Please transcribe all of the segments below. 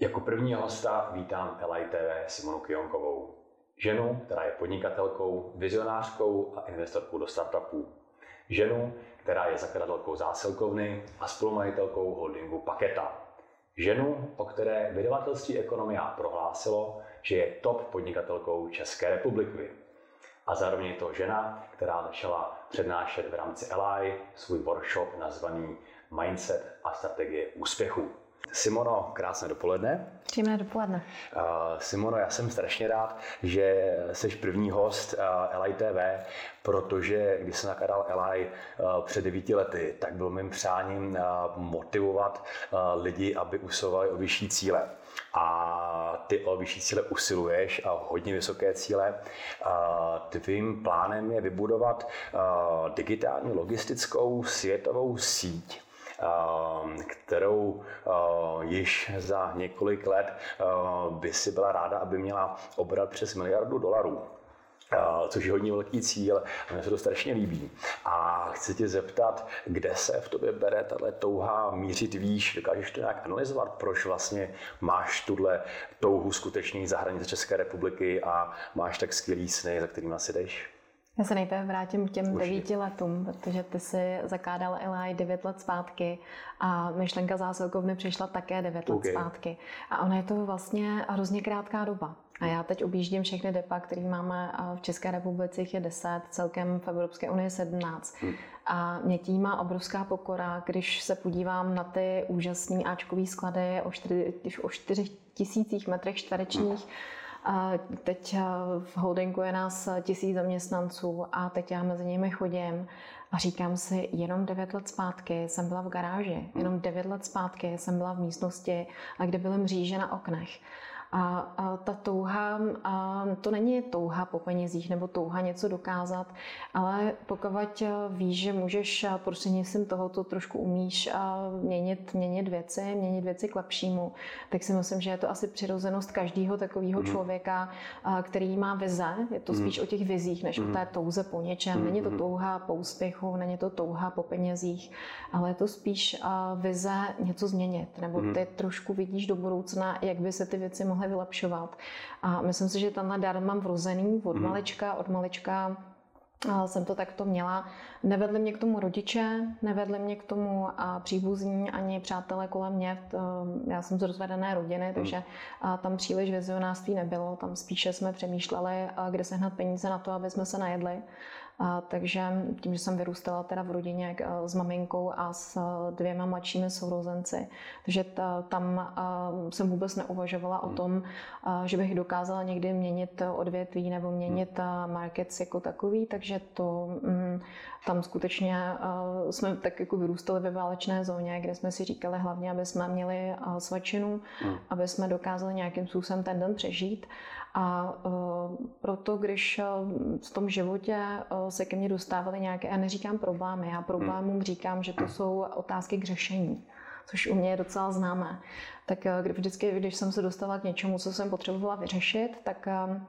Jako první hosta vítám LITV Simonu Kionkovou. Ženu, která je podnikatelkou, vizionářkou a investorkou do startupů. Ženu, která je zakladatelkou zásilkovny a spolumajitelkou holdingu Paketa. Ženu, o které vydavatelství Ekonomia prohlásilo, že je top podnikatelkou České republiky. A zároveň je to žena, která začala přednášet v rámci LI svůj workshop nazvaný Mindset a strategie úspěchu. Simono, krásné dopoledne. Příjemné dopoledne. Uh, Simono, já jsem strašně rád, že jsi první host uh, LI TV, protože když jsem nakládal LI uh, před devíti lety, tak bylo mým přáním motivovat lidi, aby usilovali o vyšší cíle. A ty o vyšší cíle usiluješ a hodně vysoké cíle. Tvým plánem je vybudovat digitální logistickou světovou síť, kterou eh, již za několik let eh, by si byla ráda, aby měla obrat přes miliardu dolarů což je hodně velký cíl a mně se to strašně líbí. A chci tě zeptat, kde se v tobě bere tahle touha mířit výš? Dokážeš to nějak analyzovat? Proč vlastně máš tuhle touhu skutečně za hranice České republiky a máš tak skvělý sny, za kterými asi jdeš? Já se nejprve vrátím k těm devíti letům, protože ty si zakádal Eli devět let zpátky a myšlenka zásilkovny přišla také devět okay. let zpátky. A ona je to vlastně hrozně krátká doba. A já teď objíždím všechny depa, které máme v České republice, je 10, celkem v Evropské unii 17. Hmm. A mě tím má obrovská pokora, když se podívám na ty úžasné Ačkové sklady o 4, o 4 tisících metrech čtverečních, hmm a teď eh, v holdingu je nás tisíc zaměstnanců a teď já mezi nimi chodím a říkám si, jenom devět let zpátky jsem byla v garáži, jenom devět let zpátky jsem byla v místnosti, kde byly mříže na oknech. A, a ta touha, a to není touha po penězích nebo touha něco dokázat, ale pokud víš, že můžeš prostřednictvím tohoto trošku umíš měnit, měnit věci, měnit věci k lepšímu, tak si myslím, že je to asi přirozenost každého takového mm. člověka, který má vize. Je to spíš mm. o těch vizích, než mm. o mhm. té touze po něčem. Není to mhm. touha po úspěchu, není to touha po penězích, ale je to spíš vize něco změnit. Nebo mhm. ty trošku vidíš do budoucna, jak by se ty věci mohly mohli vylepšovat. A myslím si, že tenhle dar mám vrozený od mhm. malička, od malička jsem to takto měla. Nevedli mě k tomu rodiče, nevedli mě k tomu příbuzní ani přátelé kolem mě. Já jsem z rozvedené rodiny, mhm. takže tam příliš vizionářství nebylo. Tam spíše jsme přemýšleli, kde sehnat peníze na to, aby jsme se najedli. A, takže tím, že jsem vyrůstala teda v rodině eh, s maminkou a s eh, dvěma mladšími sourozenci, takže ta, tam a, eh, jsem vůbec neuvažovala hmm. o tom, a, že bych dokázala někdy měnit odvětví nebo měnit hmm. markets jako takový, takže to mm, tam skutečně a, jsme tak jako vyrůstali ve válečné zóně, kde jsme si říkali hlavně, aby jsme měli svačinu, hmm. aby jsme dokázali nějakým způsobem ten den přežít. A proto, když v tom životě se ke mně dostávaly nějaké, já neříkám problémy, já problémům hmm. říkám, že to jsou otázky k řešení což u mě je docela známé. Tak eh, vždycky, když jsem se dostala k něčemu, co jsem potřebovala vyřešit, tak eh,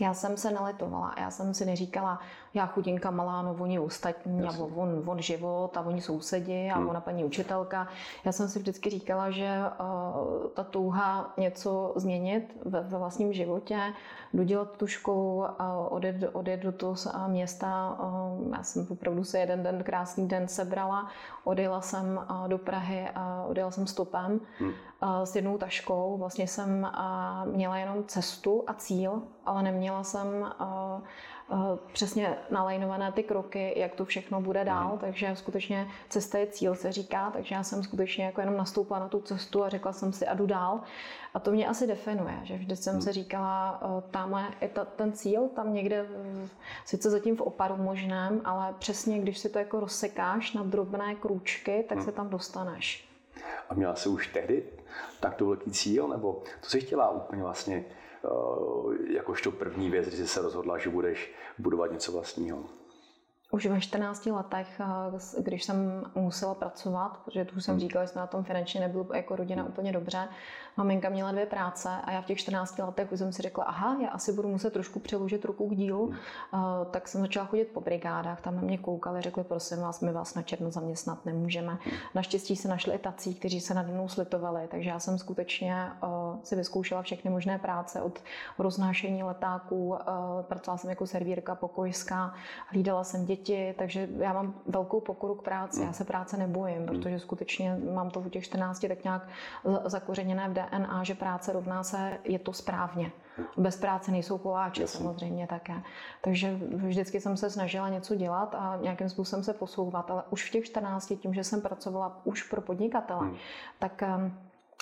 já jsem se nelitovala, já jsem si neříkala, já chudinka malá, no oni ostatní, Jasně. a on, on život, a oni sousedi, a hmm. ona paní učitelka. Já jsem si vždycky říkala, že uh, ta touha něco změnit ve, ve vlastním životě, dodělat tu školu, uh, odjet, odjet do toho města. Uh, já jsem opravdu se jeden den, krásný den sebrala, odjela jsem uh, do Prahy, uh, odjela jsem stopem hmm. S jednou taškou. Vlastně jsem měla jenom cestu a cíl, ale neměla měla jsem přesně nalajnované ty kroky, jak to všechno bude dál, mm. takže skutečně cesta je cíl, se říká, takže já jsem skutečně jako jenom nastoupila na tu cestu a řekla jsem si a jdu dál. A to mě asi definuje, že vždy jsem mm. se říkala, uh, tamhle je ta, ten cíl, tam někde, sice zatím v oparu možném, ale přesně když si to jako rozsekáš na drobné krůčky, tak mm. se tam dostaneš. A měla jsi už tehdy takto velký cíl, nebo to jsi chtěla úplně vlastně Eh, jakožto první věc, když jsi se rozhodla, že budeš budovat něco vlastního? Už ve 14 letech, eh, když jsem musela pracovat, protože tu jsem hmm. říkala, že jsme na tom finančně nebyli jako rodina úplně dobře, maminka měla dvě práce a já v těch 14 letech už jsem si řekla, aha, já asi budu muset trošku přeložit ruku k dílu, hmm. Eh, tak jsem začala chodit po brigádách, tam na mě koukali, řekli, prosím vás, my vás na černo zaměstnat nemůžeme. Hmm. Naštěstí se našli i tací, kteří se nad mnou slitovali, takže já jsem skutečně si vyzkoušela všechny možné práce od roznášení letáků, pracovala jsem jako servírka pokojská, hlídala jsem děti, takže já mám velkou pokoru k práci. Já se práce nebojím, protože skutečně mám to u těch 14 tak nějak zakořeněné v DNA, že práce rovná se, je to správně. Bez práce nejsou koláče Jasně. samozřejmě také. Takže vždycky jsem se snažila něco dělat a nějakým způsobem se posouvat, ale už v těch 14, tím, že jsem pracovala už pro podnikatele, hmm. tak um,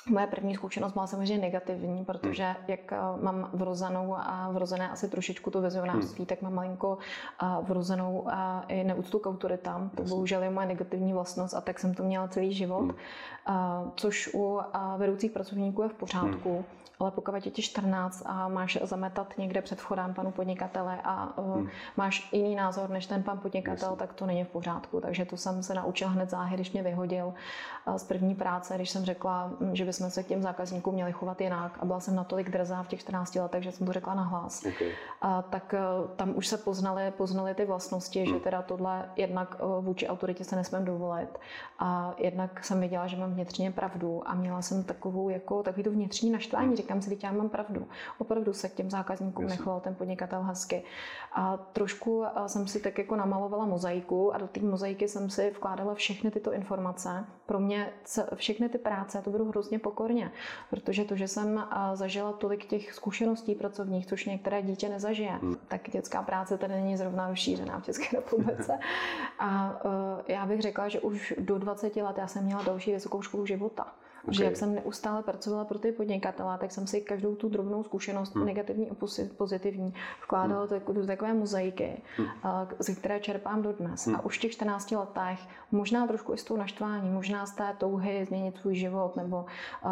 Moje první zkušenost byla samozřejmě negativní, protože hmm. jak uh, mám vrozenou a vrozené asi trošičku to vizionářství, hmm. tak mám malinko uh, vrozenou a i neúctu k autoritám. To bohužel je moje negativní vlastnost a tak jsem to měla celý život, hmm. což u vedoucích pracovníků je v pořádku. Hmm ale pokud je ti 14 a máš zametat někde před vchodem panu podnikatele a hmm. máš jiný názor než ten pan podnikatel, Jasně. tak to není v pořádku. Takže to jsem se naučila hned záhy, když mě vyhodil z první práce, když jsem řekla, hm, že bychom se k těm zákazníkům měli chovat jinak a byla jsem natolik drzá v těch 14 letech, že jsem to řekla nahlas. Okay. Uh, tak uh, tam už se poznaly, poznaly ty vlastnosti, hmm. že teda tohle jednak uh, vůči autoritě se nesmím dovolit a jednak jsem věděla, že mám vnitřně pravdu a měla jsem takovou jako takový to vnitřní naštvání, hmm říkám si, já mám pravdu. Opravdu se k těm zákazníkům Jasně. nechoval ten podnikatel hezky. A trošku jsem si tak jako namalovala mozaiku a do té mozaiky jsem si vkládala všechny tyto informace. Pro mě všechny ty práce, to budu hrozně pokorně, protože to, že jsem zažila tolik těch zkušeností pracovních, což některé dítě nezažije, hmm. tak dětská práce tady není zrovna rozšířená v České republice. a e, já bych řekla, že už do 20 let já jsem měla další vysokou školu života. Okay. Že jak jsem neustále pracovala pro ty podnikatele, tak jsem si každou tu drobnou zkušenost, hmm. negativní a pozitivní, vkládala hmm. do takové mozaiky, hmm. ze které čerpám dodnes. Hmm. A už v těch 14 letech, možná trošku i s tou naštvání, možná z té touhy změnit svůj život, nebo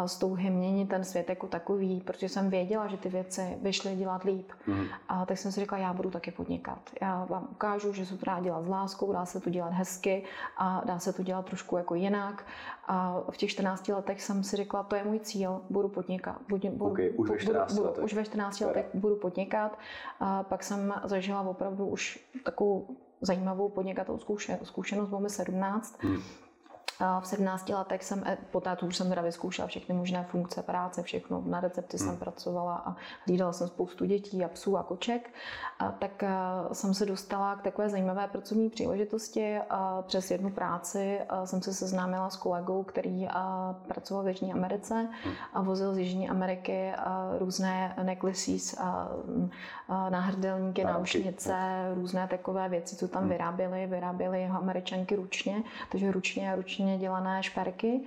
z touhy měnit ten svět jako takový, protože jsem věděla, že ty věci vyšly dělat líp. Hmm. A tak jsem si řekla, já budu taky podnikat. Já vám ukážu, že se to dá dělat s láskou, dá se to dělat hezky a dá se to dělat trošku jako jinak. A v těch 14 letech jsem si řekla, to je můj cíl, budu podnikat. Budu, budu, okay, už, ve 14 budu, budu, už ve 14 letech budu podnikat. A pak jsem zažila opravdu už takovou zajímavou podnikatelskou zkušenost, bylo mi 17. Hmm v 17 letech jsem, e, poté tu už jsem teda vyzkoušela všechny možné funkce práce, všechno. Na recepci hmm. jsem pracovala a hlídala jsem spoustu dětí a psů a koček. A tak e, jsem se dostala k takové zajímavé pracovní příležitosti. A přes jednu práci e, jsem se seznámila s kolegou, který pracoval v Jižní Americe hmm. a vozil z Jižní Ameriky různé necklaces, náhrdelníky, náušnice, různé takové věci, co tam hmm. vyráběli. Vyráběli jeho američanky ručně, takže ručně a ručně ručně dělané šperky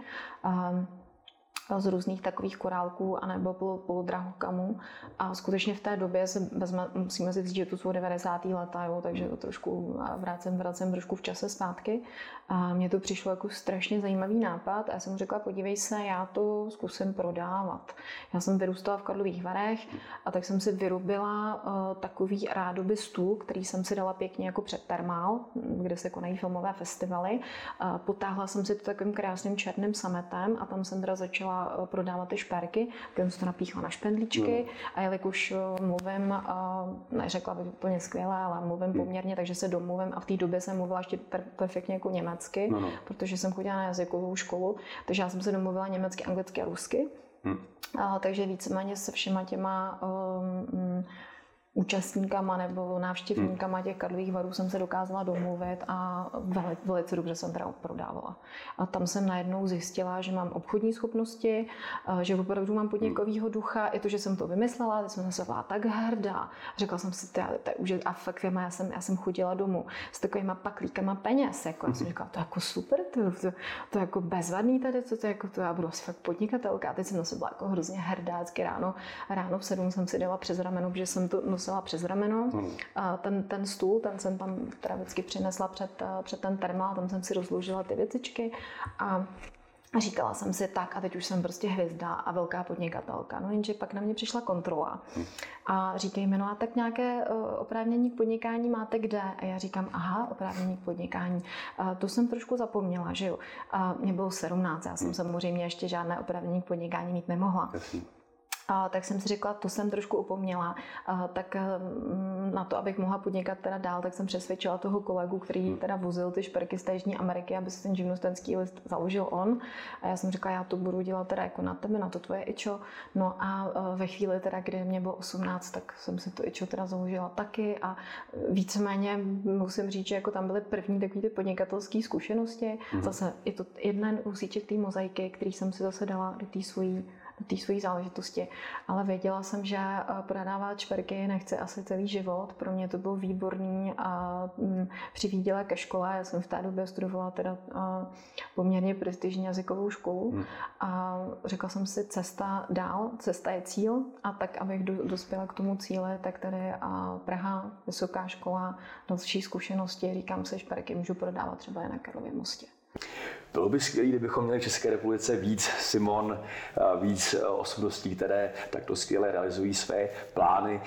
z různých takových korálků anebo polodrahokamů. A skutečně v té době se vezme, musíme si říct, že to jsou 90. leta, jo, takže to trošku vracím, vracím trošku v čase zpátky. A mně to přišlo jako strašně zajímavý nápad a já jsem řekla, podívej se, já to zkusím prodávat. Já jsem vyrůstala v Karlových Varech a tak jsem si vyrobila uh, takový rádoby stůl, který jsem si dala pěkně jako před termál, kde se konají filmové festivaly. Uh, potáhla jsem si to takovým krásným černým sametem a tam jsem teda začala uh, prodávat ty šperky, tak jsem to napíchla na špendlíčky no. a jelikož uh, mluvím, uh, neřekla bych úplně skvěle, ale mluvím hmm. poměrně, takže se domluvím a v té době jsem mluvila ještě per- perfektně jako německy německy, no, no. protože jsem chodila na jazykovou školu, takže já jsem se domluvila německy, anglicky a rusky. Hmm. A, takže víceméně se všema těma um, účastníkama nebo návštěvníkama hmm. těch Karlových varů jsem se dokázala domluvit a velice, velice dobře jsem teda prodávala. A tam jsem najednou zjistila, že mám obchodní schopnosti, že opravdu mám podnikovýho ducha, i to, že jsem to vymyslela, že jsem se byla tak hrdá. Řekla jsem si, to už a fakt já jsem, já jsem chodila domů s takovýma paklíkama peněz. Jako, já jsem říkala, to je jako super, to, to, to, je jako bezvadný tady, to, to, jako, to já budu asi fakt podnikatelka. A teď jsem na sebe byla jako hrozně hrdá, ráno, ráno v sedm jsem si dala přes rameno, protože jsem to nosila přes rameno. Hmm. A ten, ten stůl, ten jsem tam teda vždycky přinesla před, před ten termál, tam jsem si rozložila ty věcičky a a říkala jsem si tak a teď už jsem prostě hvězda a velká podnikatelka. No jenže pak na mě přišla kontrola a říkají mi, no a tak nějaké uh, oprávnění k podnikání máte kde? A já říkám, aha, oprávnění k podnikání. Uh, to jsem trošku zapomněla, že jo. Uh, mě bylo 17, já jsem samozřejmě ještě žádné oprávnění k podnikání mít nemohla. A tak jsem si řekla, to jsem trošku upomněla. A, tak mm, na to, abych mohla podnikat teda dál, tak jsem přesvědčila toho kolegu, který hmm. teda vozil ty šperky z Jižní Ameriky, aby si ten živnostenský list založil on. A já jsem řekla, já to budu dělat teda jako na tebe, na to tvoje ičo. No a ve chvíli teda, kdy mě bylo 18, tak jsem si to ičo teda založila taky a víceméně musím říct, že jako tam byly první takové ty podnikatelské zkušenosti. Hmm. Zase je to jeden úsíček té mozaiky, který jsem si zase dala do té svojí té své záležitosti. Ale věděla jsem, že eh, prodávat čverky nechci asi celý život. Pro mě to bylo výborný a mm, při výděle ke škole, já jsem v té době studovala teda eh, poměrně prestižní jazykovou školu hmm. a řekla jsem si cesta dál, cesta je cíl a tak, abych dospěla k tomu cíli, tak tady a Praha, vysoká škola, další zkušenosti, říkám se, šperky můžu prodávat třeba i na Karlově mostě. Bylo by skvělé, kdybychom měli v České republice víc Simon, víc e, osobností, které takto skvěle realizují své plány,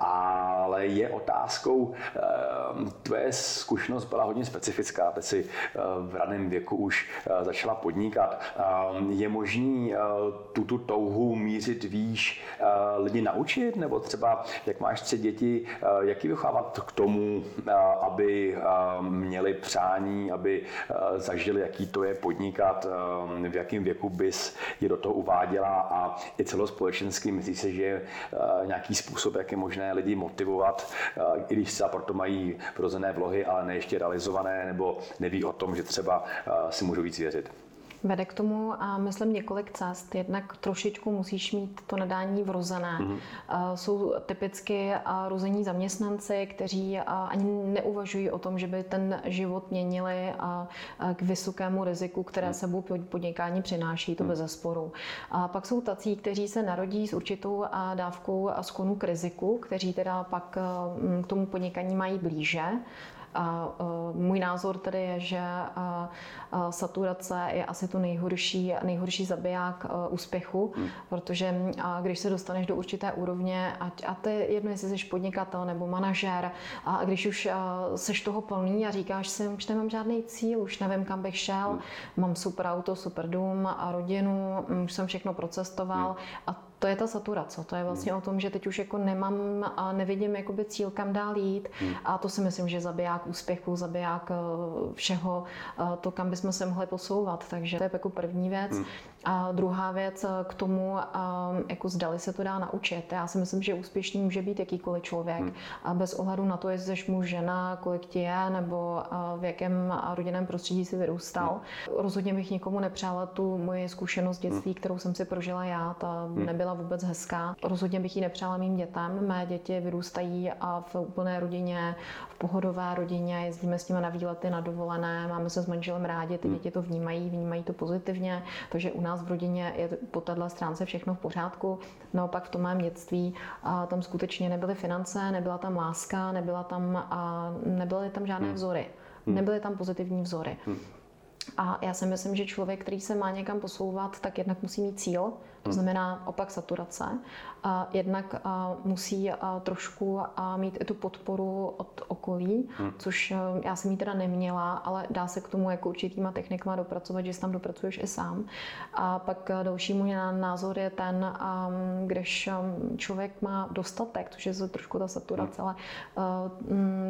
ale je otázkou, tvoje zkušenost byla hodně specifická, ty si e, v raném věku už e, začala podnikat. Je možný tuto touhu mířit výš lidi naučit, nebo třeba, jak máš tři děti, jak ji vychovávat k tomu, aby měli přání, aby zažili zažili, jaký to je podnikat, ehm, v jakém věku bys je do toho uváděla a i celospolečensky myslíš si, že je eh, nějaký způsob, jak je možné lidi motivovat, eh, i když třeba proto mají vrozené vlohy, ale ne ještě realizované, nebo neví o tom, že třeba eh, si můžou víc věřit. Vede k tomu a myslím několik cest. Jednak trošičku musíš mít to nadání vrozené. Mm-hmm. Jsou typicky rození zaměstnanci, kteří ani neuvažují o tom, že by ten život měnili k vysokému riziku, které mm. sebou podnikání přináší, to mm. bez zesporu. A pak jsou tací, kteří se narodí s určitou dávkou sklonu k riziku, kteří teda pak k tomu podnikání mají blíže. A můj názor tedy je, že saturace je asi to nejhorší, nejhorší zabiják úspěchu, hmm. protože když se dostaneš do určité úrovně, ať, a to je jedno, jestli jsi podnikatel nebo manažer, a když už seš toho plný a říkáš si, už nemám žádný cíl, už nevím, kam bych šel, hmm. mám super auto, super dům a rodinu, už jsem všechno procestoval hmm. a to je ta saturace. To je vlastně hmm. o tom, že teď už jako nemám a nevidím jakoby cíl, kam dál jít. Hmm. A to si myslím, že zabiják úspěchu, zabiják eh, všeho, eh, to, kam bychom se mohli posouvat. Takže to je jako první věc. Hmm. A druhá věc eh, k tomu, jako zdali se to dá naučit. Já si myslím, že úspěšný může být jakýkoliv člověk. Hmm. A bez ohledu na to, jestli jsi muž, žena, kolik ti je, nebo v jakém rodinném prostředí si vyrůstal. Hmm. Rozhodně bych nikomu nepřála tu moji zkušenost dětství, hmm. kterou jsem si prožila já. Ta hmm. nebyla vůbec hezká. Rozhodně bych ji nepřála mým dětem. Mé děti vyrůstají a v úplné rodině, v pohodové rodině, jezdíme s nimi na výlety, na dovolené, máme se s manželem rádi, ty hmm. děti to vnímají, vnímají to pozitivně, takže u nás v rodině je po této stránce všechno v pořádku. Naopak v tom mém dětství a tam skutečně nebyly finance, nebyla tam láska, nebyla tam, a nebyly tam žádné hmm. vzory. Nebyly tam pozitivní vzory. A já si myslím, že člověk, který se má někam posouvat, tak jednak musí mít cíl, to hmm. znamená opak saturace. A jednak a musí a trošku a mít i tu podporu od okolí, hmm. což e, já jsem ji teda neměla, ale dá se k tomu jako určitýma technikama dopracovat, že si tam dopracuješ i sám. A pak e, další můj názor je ten, když e, člověk má dostatek, což je trošku ta saturace, hmm. ale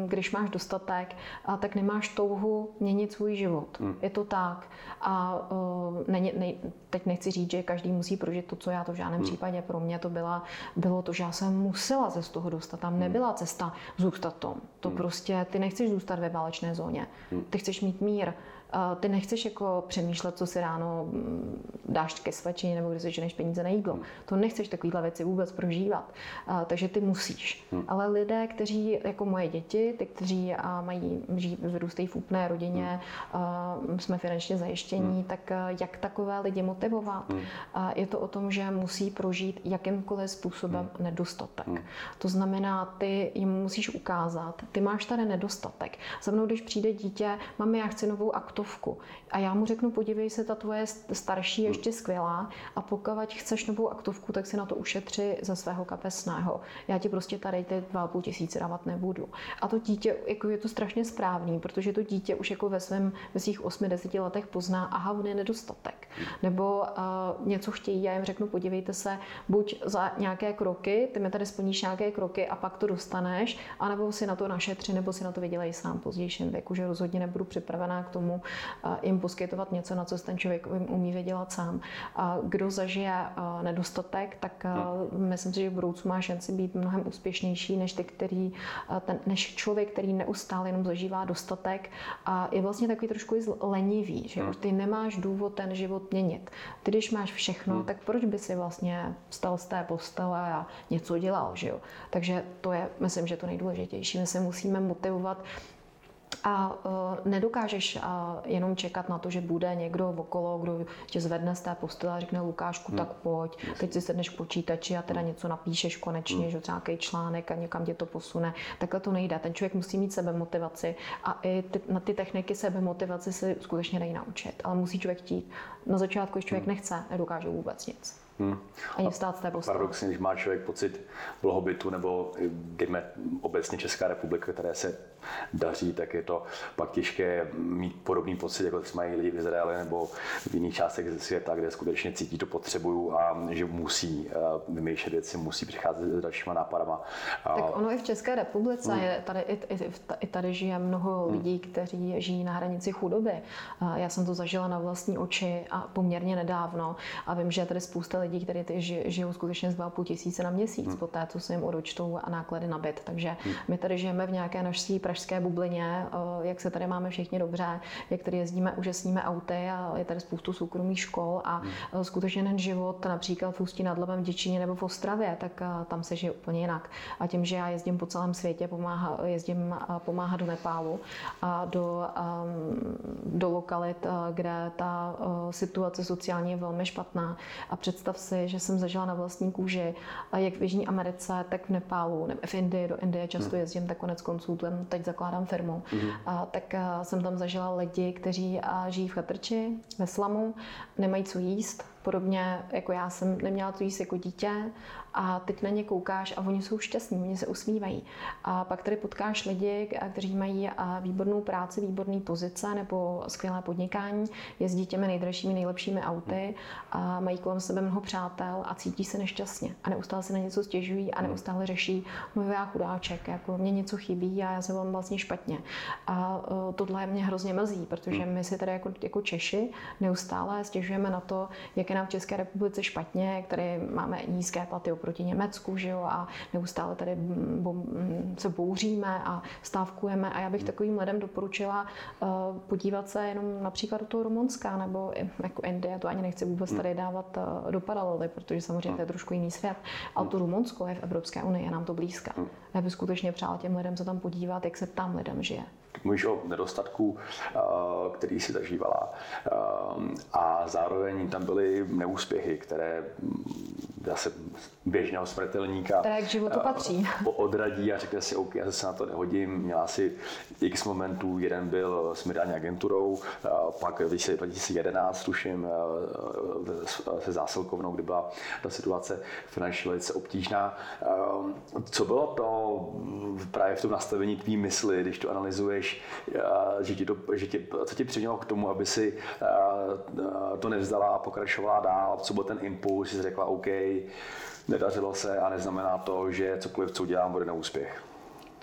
když máš dostatek, tak nemáš touhu měnit svůj život. Hmm. Je to tak. A ne, ne, teď nechci říct, že každý musí prožít to, co já to v žádném hmm. případě. Pro mě to byla, bylo to, že já jsem musela se z toho dostat. Tam hmm. nebyla cesta zůstat tom. To hmm. prostě, ty nechceš zůstat ve válečné zóně. Hmm. Ty chceš mít mír ty nechceš jako přemýšlet, co si ráno mm, dáš ke svačině nebo když si ženeš peníze na jídlo. Hmm. To nechceš takovýhle věci vůbec prožívat. Takže ty musíš. Hmm. Ale lidé, kteří, jako moje děti, ty, kteří mají, žijí, vyrůstají v úplné rodině, hmm. jsme finančně zajištění, tak jak takové lidi motivovat? Je to o tom, že musí prožít jakýmkoliv způsobem nedostatek. To znamená, ty jim musíš ukázat, ty máš tady nedostatek. Za mnou, když přijde dítě, mami, já chci novou aktu aktovku. A já mu řeknu, podívej se, ta tvoje starší je ještě skvělá a pokud chceš novou aktovku, tak si na to ušetři ze svého kapesného. Já ti prostě tady ty 2,5 tisíce dávat nebudu. A to dítě, jako je to strašně správný, protože to dítě už jako ve svém, ve svých 8-10 letech pozná, aha, on je nedostatek. Nebo uh, něco chtějí, já jim řeknu, podívejte se, buď za nějaké kroky, ty mi tady splníš nějaké kroky a pak to dostaneš, anebo si na to našetři, nebo si na to vydělej sám pozdějším věku, že rozhodně nebudu připravená k tomu jim poskytovat něco, na co ten člověk umí vydělat sám. A kdo zažije nedostatek, tak uh, myslím si, že v budoucnu má šanci být mnohem úspěšnější než, ty, který, ten, než člověk, který neustále jenom zažívá dostatek a je vlastně takový trošku lenivý, že už ty nemáš důvod ten život měnit. Ty, když máš všechno, tak proč by si vlastně stal z té postele a něco dělal, že jo? Takže to je, myslím, že to nejdůležitější. My se musíme motivovat a uh, nedokážeš uh, jenom čekat na to, že bude někdo okolo, kdo tě zvedne z té postele a řekne Lukášku, hmm. tak pojď, teď si sedneš k počítači a teda hmm. něco napíšeš konečně, hmm. že třeba nějaký článek a někam tě to posune. Takhle to nejde. Ten člověk musí mít sebe motivaci a i ty, na ty techniky sebe motivaci se skutečně dají naučit, ale musí člověk chtít. Na začátku, když člověk hmm. nechce, nedokáže vůbec nic. Hmm. Ani vstát z té postele. Paradoxně, když má člověk pocit blahobytu nebo dejme obecně Česká republika, které se daří, tak je to pak těžké mít podobný pocit, jako mají lidi v Izraeli nebo v jiných částech světa, kde skutečně cítí to potřebuju a že musí eh, vymýšlet věci, musí přicházet s dalšíma nápadama. Tak ono i v České republice hmm. je tady, i, i tady žije mnoho hmm. lidí, kteří žijí na hranici chudoby. Já jsem to zažila na vlastní oči a poměrně nedávno a vím, že je tady spousta lidí, kteří žijou skutečně z 2,5 tisíce na měsíc hmm. po té, co se jim odočtou a náklady na byt. Takže hmm. my tady žijeme v nějaké naší pražské bublině, eh, jak se tady máme všichni dobře, jak tady jezdíme, užasníme auty a je tady spoustu soukromých škol a hmm. Eh, skutečně ten život například v Ústí nad Labem, Děčíně nebo v Ostravě, tak eh, tam se žije úplně jinak. A tím, že já jezdím po celém světě, pomáhá, jezdím pomáhat do Nepálu a do, ehm, do lokalit, kde ta situace sociální je velmi špatná. A představ si, že jsem zažila na vlastní kůži, jak v Jižní Americe, tak v Nepálu, nebo v Indii, do Indie často hmm. jezdím, tak konec konců teď zakládám firmu. Mm-hmm. A, tak a, jsem tam zažila lidi, kteří a, žijí v chatrči, ve slamu, nemají co jíst, podobně jako já jsem neměla to jíst jako dítě a teď na ně koukáš a oni jsou šťastní, oni se usmívají. A pak tady potkáš lidi, kteří mají výbornou práci, výborné pozice nebo skvělé podnikání, jezdí těmi nejdražšími, nejlepšími auty a mají kolem sebe mnoho přátel a cítí se nešťastně a neustále se na něco stěžují a neustále řeší, no já chudáček, jako mě něco chybí a já se vám vlastně špatně. A e, tohle mě hrozně mrzí, protože my si tady jako, jako Češi neustále stěžujeme na to, jak je nám v České republice špatně, tady máme nízké platy proti Německu, že jo, a neustále tady se bouříme a stávkujeme. A já bych takovým lidem doporučila uh, podívat se jenom například do toho Rumunska nebo jako Indie, to ani nechci vůbec tady dávat uh, do paralely, protože samozřejmě to je trošku jiný svět, ale to Rumunsko je v Evropské unii, je nám to blízká. Já bych skutečně přála těm lidem se tam podívat, jak se tam lidem žije. Mluvíš o nedostatku, eh, který si zažívala a zároveň tam byly neúspěchy, které zase běžného smrtelníka Které k životu patří. odradí a řekne si, OK, já se na to nehodím. Měla si x momentů, jeden byl s mediální agenturou, pak v 2011, tuším, se zásilkovnou, kdy byla ta situace finančně velice obtížná. Co bylo to právě v tom nastavení tvý mysli, když to analyzuješ, že ti to, že tě, co tě přimělo k tomu, aby si to nevzdala a pokračovala dál? Co byl ten impuls, že jsi řekla, OK, nedařilo se a neznamená to, že cokoliv, co udělám, bude na úspěch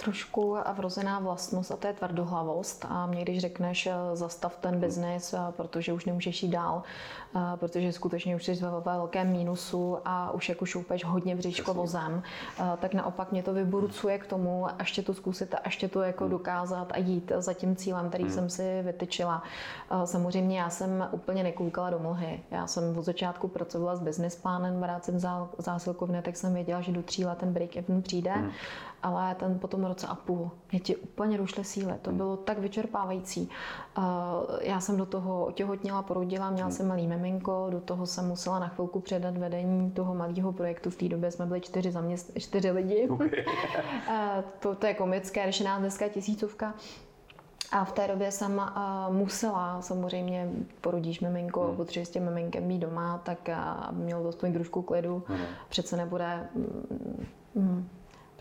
trošku vrozená vlastnost a to je tvrdohlavost. A mě když řekneš, eh, zastav ten biznis, eh, protože už nemůžeš jít dál, eh, protože skutečně už jsi ve velkém mínusu a už jako šoupeš hodně bříčko vozem, tak naopak mě to vyburcuje k tomu, ještě to zkusit a ještě to jako hmm. dokázat a jít za tím cílem, který hmm. jsem si vytyčila. Samozřejmě já jsem úplně nekoukala do mlhy. Já jsem od začátku pracovala s business plánem, v zásilkovně, tak jsem věděla, že do tří let ten break-even přijde. Hmm ale ten po tom roce a půl mě ti úplně rušly síly. To hmm. bylo tak vyčerpávající. Já jsem do toho otěhotněla, porodila, měla hmm. jsem malý miminko, do toho jsem musela na chvilku předat vedení toho malého projektu. V té době jsme byli čtyři, zaměst... čtyři lidi. Okay. to, to je komické, když je nás dneska tisícovka. A v té době jsem uh, musela, samozřejmě porodíš miminko, hmm. potřebuješ s tím miminkem být doma, tak uh, mělo to aspoň trošku klidu. Hmm. Přece nebude... Mm, mm,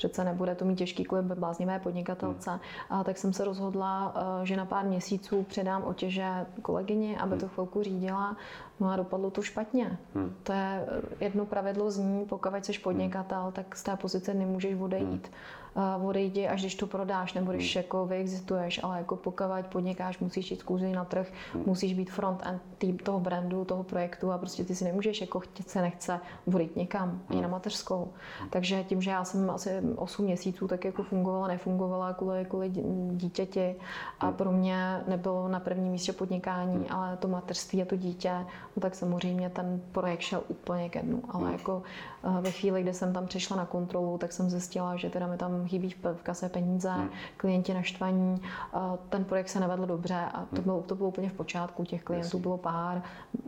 přece nebude to mít těžký kvůli bláznivé podnikatelce. Hmm. A tak jsem se rozhodla, eh, že na pár měsíců předám otěže kolegyni, aby hmm. to chvilku řídila. No a dopadlo to špatně. Hmm. To je jedno pravidlo zní, pokud jsi podnikatel, tak z té pozice nemůžeš odejít. Hmm odejdi, až když to prodáš, nebo když hmm. jako vyexistuješ, ale jako pokud podnikáš, musíš jít kůži na trh, hmm. musíš být front end tým toho brandu, toho projektu a prostě ty si nemůžeš jako chtět se nechce vodit někam, hmm. ani na mateřskou. Hmm. Takže tím, že já jsem asi 8 měsíců tak jako fungovala, nefungovala kvůli, kvůli dítěti a hmm. pro mě nebylo na prvním místě podnikání, hmm. ale to mateřství a to dítě, no tak samozřejmě ten projekt šel úplně ke dnu, ale hmm. jako eh, ve chvíli, kdy jsem tam přišla na kontrolu, tak jsem zjistila, že teda mi tam chybí v kase peníze, hmm. klienti naštvaní, ten projekt se nevedl dobře a to hmm. bylo, to bylo úplně v počátku, těch klientů Jasně. bylo pár,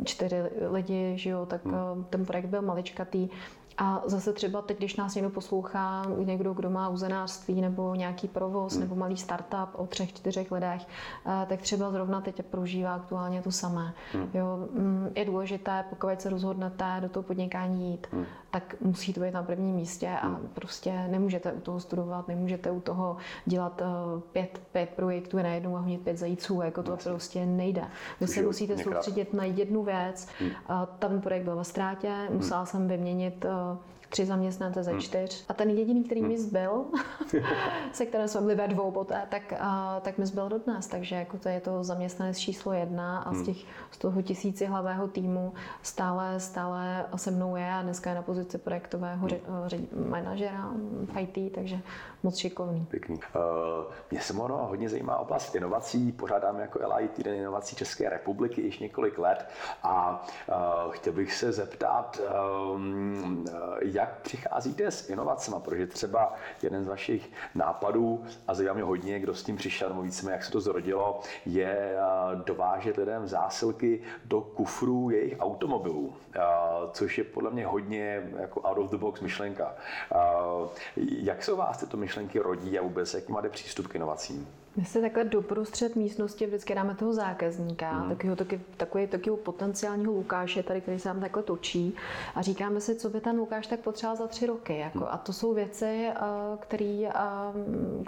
čtyři lidi, že jo, tak hmm. ten projekt byl maličkatý a zase třeba teď, když nás někdo poslouchá, někdo, kdo má uzenářství nebo nějaký provoz hmm. nebo malý startup o třech, čtyřech lidech, eh, tak třeba zrovna teď prožívá aktuálně to samé. Hmm. Jo, mm, je důležité, pokud se rozhodnete do toho podnikání jít, hmm. tak musí to být na prvním místě a prostě nemůžete u toho studovat, nemůžete u toho dělat eh, pět, pět projektů najednou a honit pět zajíců, jako to prostě nejde. Vy se musíte soustředit na jednu věc. Hmm. Ten projekt byl ve ztrátě, musela jsem vyměnit Oh. Tři zaměstnance ze hmm. čtyř. A ten jediný, který mi hmm. zbyl, se kterým jsme byli ve dvou poté, tak, a, tak mi zbyl dodnes. Takže jako to je to zaměstnanec číslo jedna a z, hmm. těch, z toho tisíci hlavého týmu stále, stále se mnou je a dneska je na pozici projektového hmm. manažera v IT, takže moc šikovný. Pěkný. Uh, mě se ono hodně zajímá oblast inovací. Pořádáme jako LI týden inovací České republiky již několik let a uh, chtěl bych se zeptat, um, jak přicházíte s inovacemi, protože třeba jeden z vašich nápadů, a zajímá mě hodně, kdo s tím přišel, nebo více, jak se to zrodilo, je dovážet lidem zásilky do kufrů jejich automobilů, což je podle mě hodně jako out of the box myšlenka. Jak se vás tyto myšlenky myšlenky rodí a vůbec jaký máte přístup k inovacím? My se takhle doprostřed místnosti vždycky dáme toho zákazníka, hmm. takového, taky, takový, takového potenciálního Lukáše tady, který se nám takhle točí a říkáme si, co by ten Lukáš tak potřeboval za tři roky. Jako. Hmm. A to jsou věci, který,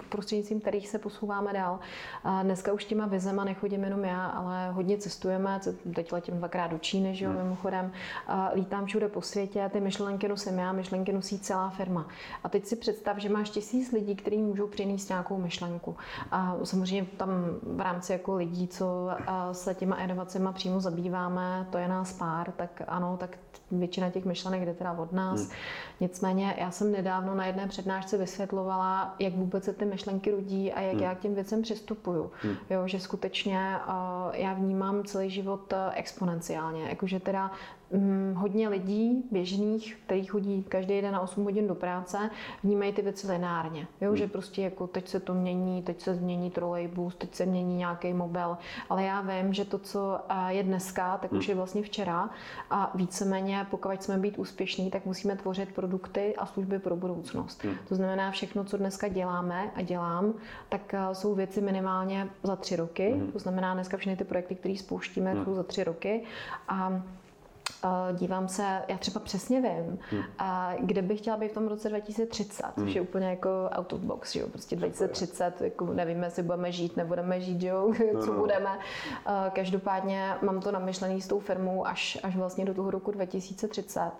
prostřednictvím kterých se posouváme dál. A dneska už těma vizema nechodím jenom já, ale hodně cestujeme, teď letím dvakrát do Číny, že jo, hmm. mimochodem, a lítám všude po světě, ty myšlenky nosím já, myšlenky nosí celá firma. A teď si představ, že máš tisíc lidí, kteří můžou přinést nějakou myšlenku. A samozřejmě tam v rámci jako lidí, co se těma inovacemi přímo zabýváme, to je nás pár, tak ano, tak většina těch myšlenek jde teda od nás. Hmm. Nicméně já jsem nedávno na jedné přednášce vysvětlovala, jak vůbec se ty myšlenky rodí a jak hmm. já k těm věcem přistupuju. Hmm. Jo, že skutečně uh, já vnímám celý život uh, exponenciálně. Jakože teda hm, hodně lidí běžných, kteří chodí každý den na 8 hodin do práce, vnímají ty věci lineárně. Jo, hmm. že prostě jako teď se to mění, teď se změní trolejbus, teď se mění nějaký mobil, ale já vím, že to, co je dneska, tak hmm. už je vlastně včera a víceméně, pokud chceme být úspěšní, tak musíme tvořit produkty a služby pro budoucnost. Hmm. To znamená, všechno, co dneska děláme a dělám, tak jsou věci minimálně za tři roky. Hmm. To znamená, dneska všechny ty projekty, které spouštíme, hmm. jsou za tři roky a dívám se, já třeba přesně vím, hmm. a kde bych chtěla být v tom roce 2030, hmm. což je úplně jako out of box, jo, prostě 2030, jako nevíme, jestli budeme žít, nebudeme žít, jo, co no, no. budeme. Každopádně mám to namyšlený s tou firmou až, až vlastně do toho roku 2030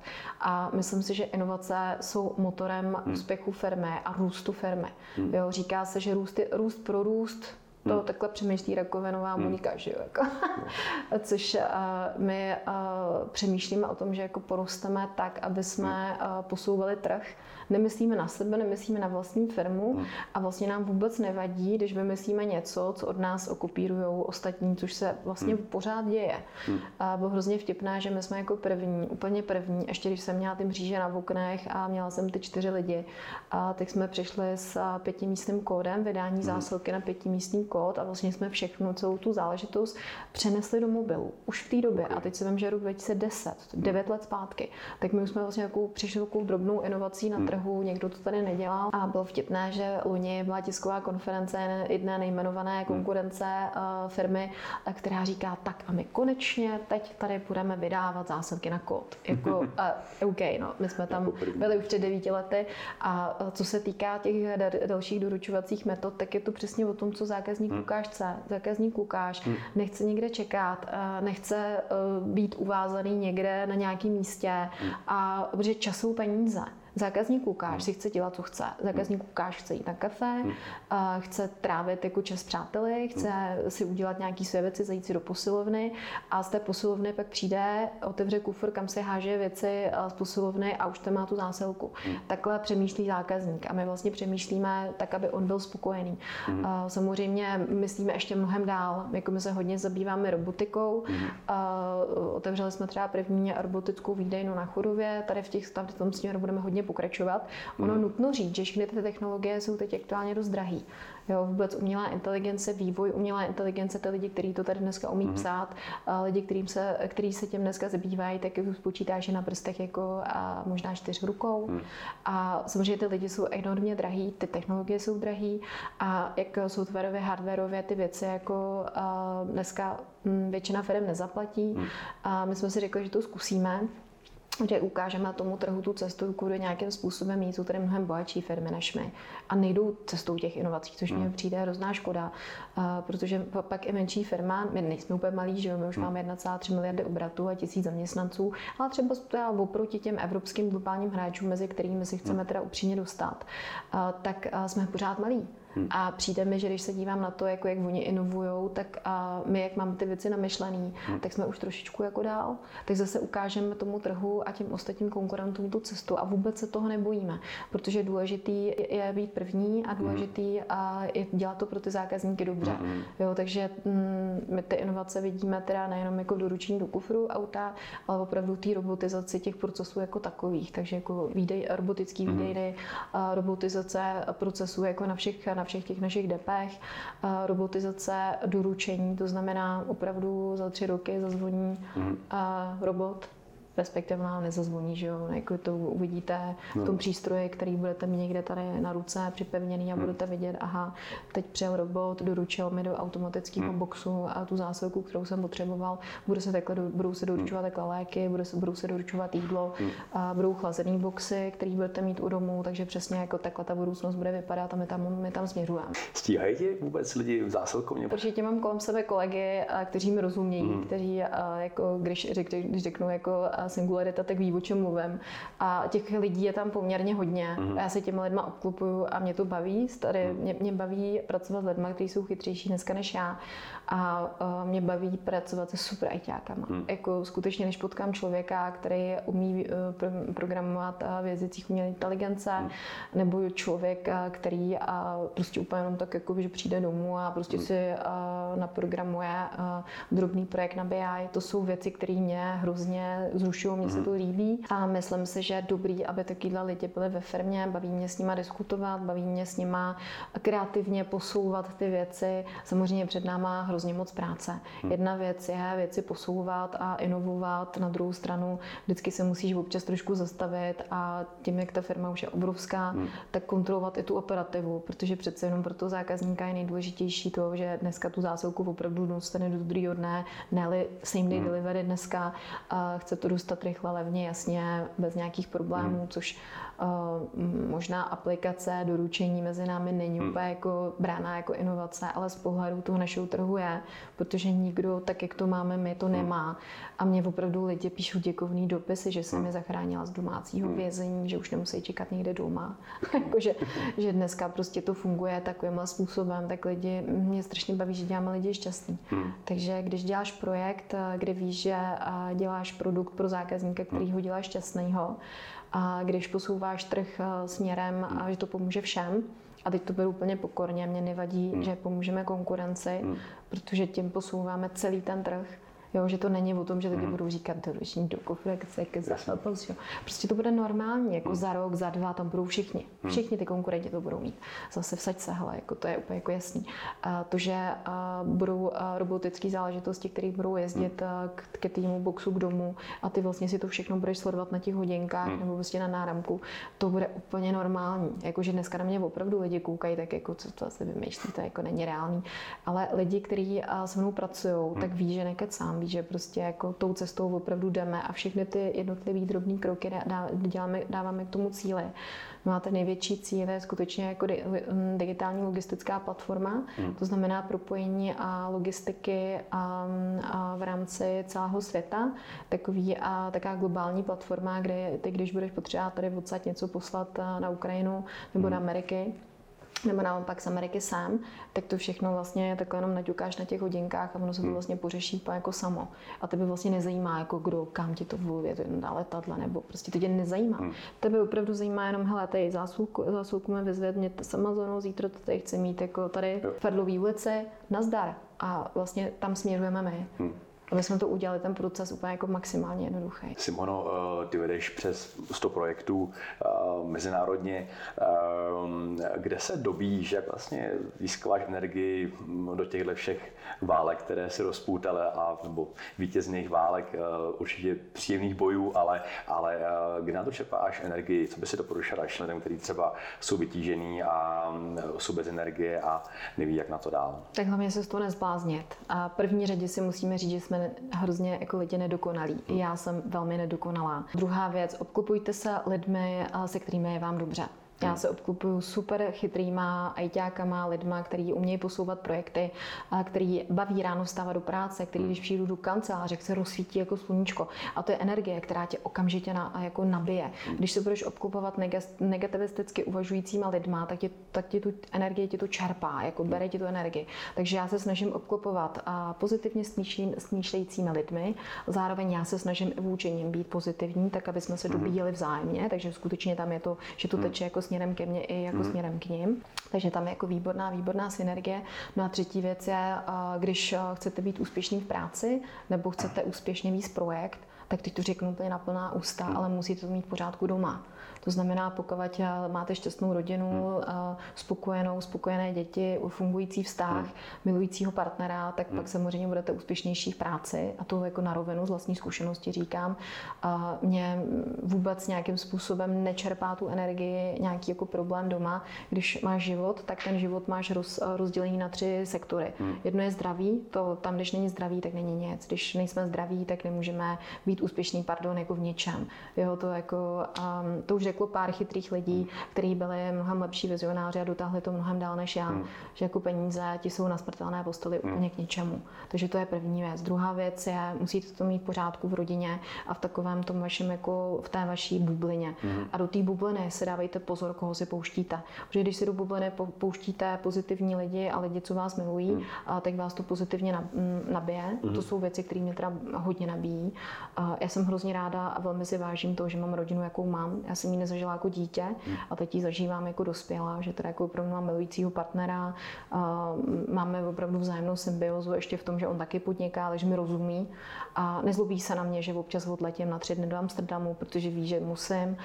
a myslím si, že inovace jsou motorem hmm. úspěchu firmy a růstu firmy. Hmm. Jo, říká se, že růst, je, růst pro růst to hmm. takhle přemýšlí rakovinová hmm. Monika, že jo, jako. Což uh, my uh, přemýšlíme o tom, že jako porosteme tak, aby jsme uh, posouvali trh nemyslíme na sebe, nemyslíme na vlastní firmu hmm. a vlastně nám vůbec nevadí, když vymyslíme něco, co od nás okupírují ostatní, což se vlastně hmm. pořád děje. Hmm. A bylo hrozně vtipné, že my jsme jako první, úplně první, ještě když jsem měla ty mříže na oknech a měla jsem ty čtyři lidi, a tak jsme přišli s pětimístným kódem, vydání hmm. zásilky na pětimístný kód a vlastně jsme všechno, celou tu záležitost přenesli do mobilu. Už v té době, a teď se vím, že rok 2010, 9 let zpátky, tak my už jsme vlastně jako přišli takovou drobnou inovací na hmm. Trhu, někdo to tady nedělal a bylo vtipné, že loni byla tisková konference jedné nejmenované hmm. konkurence uh, firmy, která říká, tak a my konečně teď tady budeme vydávat zásilky na kód. Jako, uh, OK, no, my jsme tam jako byli už před devíti lety a co se týká těch dalších doručovacích metod, tak je to přesně o tom, co zákazník hmm. Lukáš chce. Zákazník Lukáš hmm. nechce někde čekat, nechce být uvázaný někde na nějakém místě, hmm. a protože čas jsou peníze. Zákazník Lukáš hmm. si chce dělat, co chce. Zákazník hmm. Lukáš chce jít na kafe, hmm. chce trávit jako čas přáteli, chce si udělat nějaký své věci, zajít si do posilovny a z té posilovny pak přijde, otevře kufr, kam se háže věci z posilovny a už tam má tu zásilku. Takhle přemýšlí zákazník a my vlastně přemýšlíme tak, aby on byl spokojený. Hmm. Samozřejmě myslíme ještě mnohem dál, jako my se hodně zabýváme robotikou. Hmm. Otevřeli jsme třeba první robotickou výdejnu na Chodově, tady v, těch, v tom budeme hodně pokračovat. Ono hmm. nutno říct, že všechny ty technologie jsou teď aktuálně dost drahý. Jo, vůbec umělá inteligence, vývoj umělé inteligence, ty lidi, kteří to tady dneska umí mm. psát, lidi, kterým se, který se tím dneska zabývají, tak už počítáš na prstech jako a možná čtyř rukou. Mm. A samozřejmě ty lidi jsou enormně drahý, ty technologie jsou drahý a jak softwarově, hardwarově ty věci jako dneska hm, většina firm nezaplatí. Mm. A my jsme si řekli, že to zkusíme že ukážeme tomu trhu tu cestu, kudy nějakým způsobem mít, jsou tady mnohem bohatší firmy než my a nejdou cestou těch inovací, což mě hmm. přijde hrozná škoda, protože pak i menší firma, my nejsme úplně malí, že jo, my už hmm. máme 1,3 miliardy obratů a tisíc zaměstnanců, ale třeba teda oproti těm evropským globálním hráčům, mezi kterými si chceme hmm. teda upřímně dostat, tak jsme pořád malí. Hmm. A přijde mi, že když se dívám na to, jako jak oni inovují, tak a my, jak máme ty věci namyšlený, hmm. tak jsme už trošičku jako dál. Tak zase ukážeme tomu trhu a těm ostatním konkurentům tu cestu a vůbec se toho nebojíme, protože důležitý je být první a hmm. důležitý a je dělat to pro ty zákazníky dobře. Hmm. Jo, takže mm, my ty inovace vidíme teda nejenom jako doručení do kufru auta, ale opravdu té robotizaci těch procesů jako takových. Takže jako výdej, robotický hmm. výdejny, robotizace procesů jako na všech, na všech těch našich depech, robotizace doručení, to znamená opravdu za tři roky zazvoní mm. robot respektive nám nezazvoní, že jo, jako to uvidíte v tom no. přístroji, který budete mít někde tady na ruce připevněný a hmm. budete vidět, aha, teď přijel robot, doručil mi do automatického hmm. boxu a tu zásilku, kterou jsem potřeboval, bude se takhle, budou se doručovat hmm. takhle léky, bude se, budou se doručovat jídlo, hmm. a budou chlazený boxy, který budete mít u domu, takže přesně jako takhle ta budoucnost bude vypadat a my tam, my tam směřujeme. Stíhají tě vůbec lidi v zásilkovně? Určitě mám kolem sebe kolegy, kteří mi rozumějí, hmm. kteří jako, když, řek, když řeknu jako singularita, tak ví, o čem mluvím. A těch lidí je tam poměrně hodně. Mm-hmm. Já se těmi lidma obklupuju a mě to baví. Tady mm. mě, mě baví pracovat s lidmi, kteří jsou chytřejší dneska než já. A uh, mě baví pracovat se super ajťákama. Mm. Jako skutečně, než potkám člověka, který umí uh, pro, programovat uh, v jazycích umělé inteligence, mm. nebo člověk, uh, který uh, prostě úplně jenom tak, jako, že přijde domů a prostě mm. si uh, naprogramuje uh, drobný projekt na BI. To jsou věci, které mě hrozně zrušují, mně mm. se to líbí a myslím si, že je dobrý, aby takovýhle lidi byli ve firmě, baví mě s nima diskutovat, baví mě s nima kreativně posouvat ty věci. Samozřejmě před náma hrozně moc práce. Hmm. Jedna věc je věci posouvat a inovovat, na druhou stranu vždycky se musíš občas trošku zastavit a tím, jak ta firma už je obrovská, hmm. tak kontrolovat i tu operativu, protože přece jenom pro toho zákazníka je nejdůležitější to, že dneska tu zásilku opravdu dostane do druhého dne, ne same day hmm. delivery dneska, a chce to dostat rychle, levně, jasně, bez nějakých problémů, hmm. což možná aplikace doručení mezi námi není hmm. úplně jako brána jako inovace, ale z pohledu toho našeho trhu je, protože nikdo, tak jak to máme my, to hmm. nemá. A mě opravdu lidi píšou děkovný dopisy, že jsem hmm. je zachránila z domácího vězení, že už nemusí čekat někde doma. jako, že, že dneska prostě to funguje takovým způsobem, tak lidi, mě strašně baví, že děláme lidi šťastný. Takže když děláš projekt, kde víš, že děláš produkt pro zákazníka, který ho dělá šťastného, a když posouváš trh eh, směrem a že to pomůže všem, a teď to beru úplně pokorně, mě nevadí, hmm. že pomůžeme konkurenci, hmm. protože tím posouváme celý ten trh. Jo, že to není o tom, že lidi mm. budou říkat do ruční do kufre, Prostě to bude normální, jako mm. za rok, za dva, tam budou všichni. Mm. Všichni ty konkurenti to budou mít. Zase vsaď se, hele, jako to je úplně jako jasný. A to, že a, budou a, robotické záležitosti, které budou jezdit mm. k, ke týmu boxu k domu a ty vlastně si to všechno budeš sledovat na těch hodinkách mm. nebo prostě na náramku, to bude úplně normální. Jakože dneska na mě opravdu lidi koukají, tak jako co to asi vymýšlí, to jako není reálný. Ale lidi, kteří se mnou pracují, hmm. tak ví, že nekecám, ví, že prostě jako tou cestou opravdu jdeme a všechny ty jednotlivé drobné kroky děláme, dáváme k tomu cíli. No a ten největší cíl je skutečně jako digitální logistická platforma, hmm. to znamená propojení a logistiky a, a v rámci celého světa. Takový a taká globální platforma, kde ty, když budeš potřebovat tady odsaď něco poslat na Ukrajinu nebo hmm. na Ameriky, nebo naopak z Ameriky sám, tak to všechno vlastně takhle jenom naťukáš na těch hodinkách a ono se to hmm. vlastně pořeší jako samo. A tebe vlastně nezajímá, jako kdo, kam ti to vluvě, to na letadle, nebo prostě to tě nezajímá. Hmm. Tebe opravdu zajímá jenom, hele, tady zásilku, zásilku mi vyzvět mě z Amazonu, zítra to tady chci mít, jako tady v Ferdlový ulici, nazdar. A vlastně tam směrujeme my. Hmm aby jsme to udělali, ten proces úplně jako maximálně jednoduchý. Simono, eh, ty vedeš přes 100 projektů eh, mezinárodně. Eh, kde se dobíš, jak vlastně získáváš energii do těchto všech válek, které se rozpoutaly a nebo vítězných válek, určitě příjemných bojů, ale, ale kde na to čerpáš energii? Co by si doporučila lidem, kteří třeba jsou vytížený a jsou bez energie a neví, jak na to dál? Tak hlavně se z toho nezbláznit. A první řadě si musíme říct, že jsme jsme hrozně jako lidi nedokonalí. Já jsem velmi nedokonalá. Druhá věc, obklopujte se lidmi, se kterými je vám dobře. Já hmm. se obklupuju super chytrýma ajťákama, lidma, který umějí posouvat projekty, který baví ráno vstávat do práce, který hmm. když přijdu do kanceláře, se rozsvítí jako sluníčko. A to je energie, která tě okamžitě na, jako nabije. Hmm. Když se budeš obklupovat negativisticky uvažujícíma lidma, tak, tě, tak tu energii tě to čerpá, jako bere ti tu energii. Takže já se snažím obklopovat pozitivně smýšlejícími lidmi, zároveň já se snažím i vůči nim být pozitivní, tak aby jsme se dobíjeli vzájemně, takže skutečně tam je to, že to teče jako směrem ke mně i jako mm. směrem k ním. Takže tam je jako výborná, výborná synergie. No a třetí věc je, když chcete být úspěšný v práci nebo chcete úspěšně víc projekt, tak teď to řeknu úplně na plná ústa, mm. ale musíte to mít pořádku doma. To znamená, pokud máte šťastnou rodinu, hmm. spokojenou, spokojené děti, fungující vztah, hmm. milujícího partnera, tak hmm. pak samozřejmě budete úspěšnější v práci a to jako na rovinu z vlastní zkušenosti říkám. A mě vůbec nějakým způsobem nečerpá tu energii nějaký jako problém doma. Když máš život, tak ten život máš roz, rozdělený na tři sektory. Hmm. Jedno je zdraví, to tam, když není zdraví, tak není nic. Když nejsme zdraví, tak nemůžeme být úspěšní, pardon, jako v ničem. Jo, to jako, um, to už řeklo pár chytrých lidí, hmm. kteří byli mnohem lepší vizionáři a dotáhli to mnohem dál než já, hmm. že jako peníze ti jsou na smrtelné posteli hmm. úplně k ničemu. Takže to je první věc. Druhá věc je, musíte to mít pořádku v rodině a v takovém tom vašem jako v té vaší bublině. A do té bubliny si dávejte pozor, koho si pouštíte. Protože když si do bubliny pouštíte pozitivní lidi a lidi, co vás milují, a tak vás to pozitivně nabije. To jsou věci, které mě teda hodně nabíjí. Já jsem hrozně ráda a velmi si vážím to, že mám rodinu, jakou mám. Já jsem ji nezažila jako dítě a teď ji zažívám jako dospělá, že teda jako opravdu mám milujícího partnera, máme opravdu vzájemnou symbiozu ještě v tom, že on taky podniká, ale že mi rozumí a nezlobí se na mě, že občas odletím na tři dny do Amsterdamu, protože ví, že musím.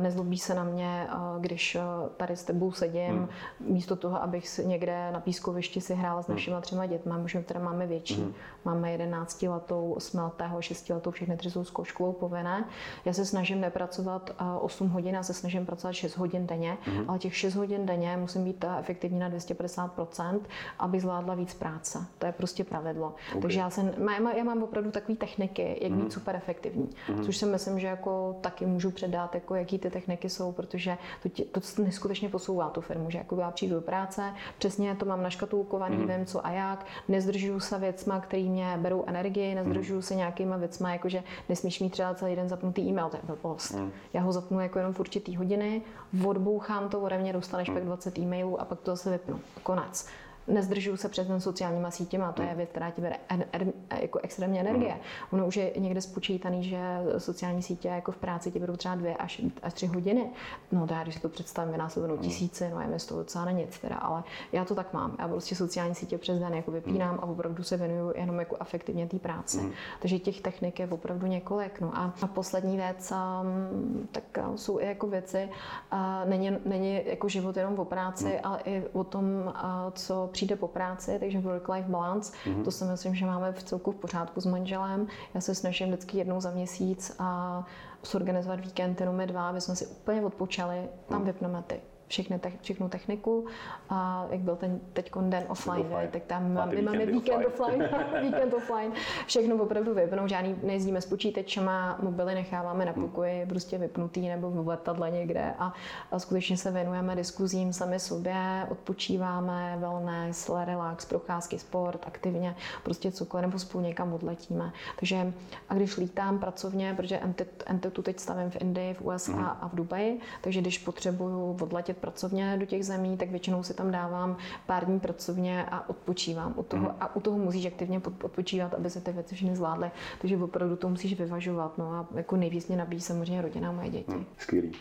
Nezlobí se na mě, když tady s tebou sedím, hmm. místo toho, abych někde na pískovišti si hrála s hmm. našimi třema dětmi, už teda máme větší. Hmm. Máme 11 letou, 8 letého, 6 letou, všechny tři jsou zkouškovou povinné. Já se snažím nepracovat 8 hodin, já se snažím pracovat 6 hodin denně, mm-hmm. ale těch 6 hodin denně musím být efektivní na 250%, aby zvládla víc práce. To je prostě pravidlo. Okay. Takže já, jsem, já mám opravdu takové techniky, jak být super efektivní, mm-hmm. což si myslím, že jako taky můžu předat, jako jaký ty techniky jsou, protože to, tě, to neskutečně posouvá tu firmu, že jako já přijdu do práce, přesně to mám naškatulkovaný, mm-hmm. vím co a jak, nezdržuju se věcma, které mě berou energii, nezdržuju mm-hmm. se nějakýma věcma, jakože nesmíš mít třeba celý den zapnutý e-mail, to je blbost. Mm-hmm. Já ho zapnu jako jenom v určitý hodiny, odbouchám to, ode mě dostaneš hmm. pak 20 e-mailů a pak to zase vypnu. Konec. Nezdržuju se přes ten sociálníma sítěma, to je hmm. věc, která ti bere en, en, jako extrémně energie. Hmm. Ono už je někde spočítaný, že sociální sítě jako v práci ti budou třeba dvě až, až tři hodiny. No to já, když si to představím, vynásobenou hmm. tisíci, no je mi z toho docela na nic teda, ale já to tak mám. Já prostě sociální sítě přes den jako vypínám a opravdu se věnuju jenom jako efektivně té práci. Takže těch technik je opravdu několik. No a, a poslední věc, um, tak uh, jsou i jako věci, uh, není, není jako život jenom o práci, ale i o tom, uh, co přijde po práci, takže work-life balance, mm-hmm. to si myslím, že máme v celku v pořádku s manželem. Já se snažím vždycky jednou za měsíc a zorganizovat víkend jenom my dva, aby jsme si úplně odpočali, tam mm. vypneme ty všechny te, všechnu techniku a jak byl ten teď den offline, offline. tak tam my máme víkend offline, víkend offline, všechno opravdu vypnout, žádný nejezdíme s počítačema, mobily necháváme na hmm. pokoji, prostě vypnutý nebo v letadle někde a, a skutečně se věnujeme diskuzím sami sobě, odpočíváme, wellness, relax, procházky, sport, aktivně, prostě cokoliv, nebo spolu někam odletíme. Takže a když lítám pracovně, protože entitu teď stavím v Indii, v USA mm. a v Dubaji, takže když potřebuju odletět pracovně do těch zemí, tak většinou si tam dávám pár dní pracovně a odpočívám. U toho, mm. A u toho musíš aktivně odpočívat, aby se ty věci všechny zvládly. Takže opravdu to musíš vyvažovat. No a jako nejvíc mě nabíjí samozřejmě rodina moje děti. Mm, skvělý.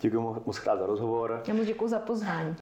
Děkuji moc krát za rozhovor. Já moc děkuji za pozvání.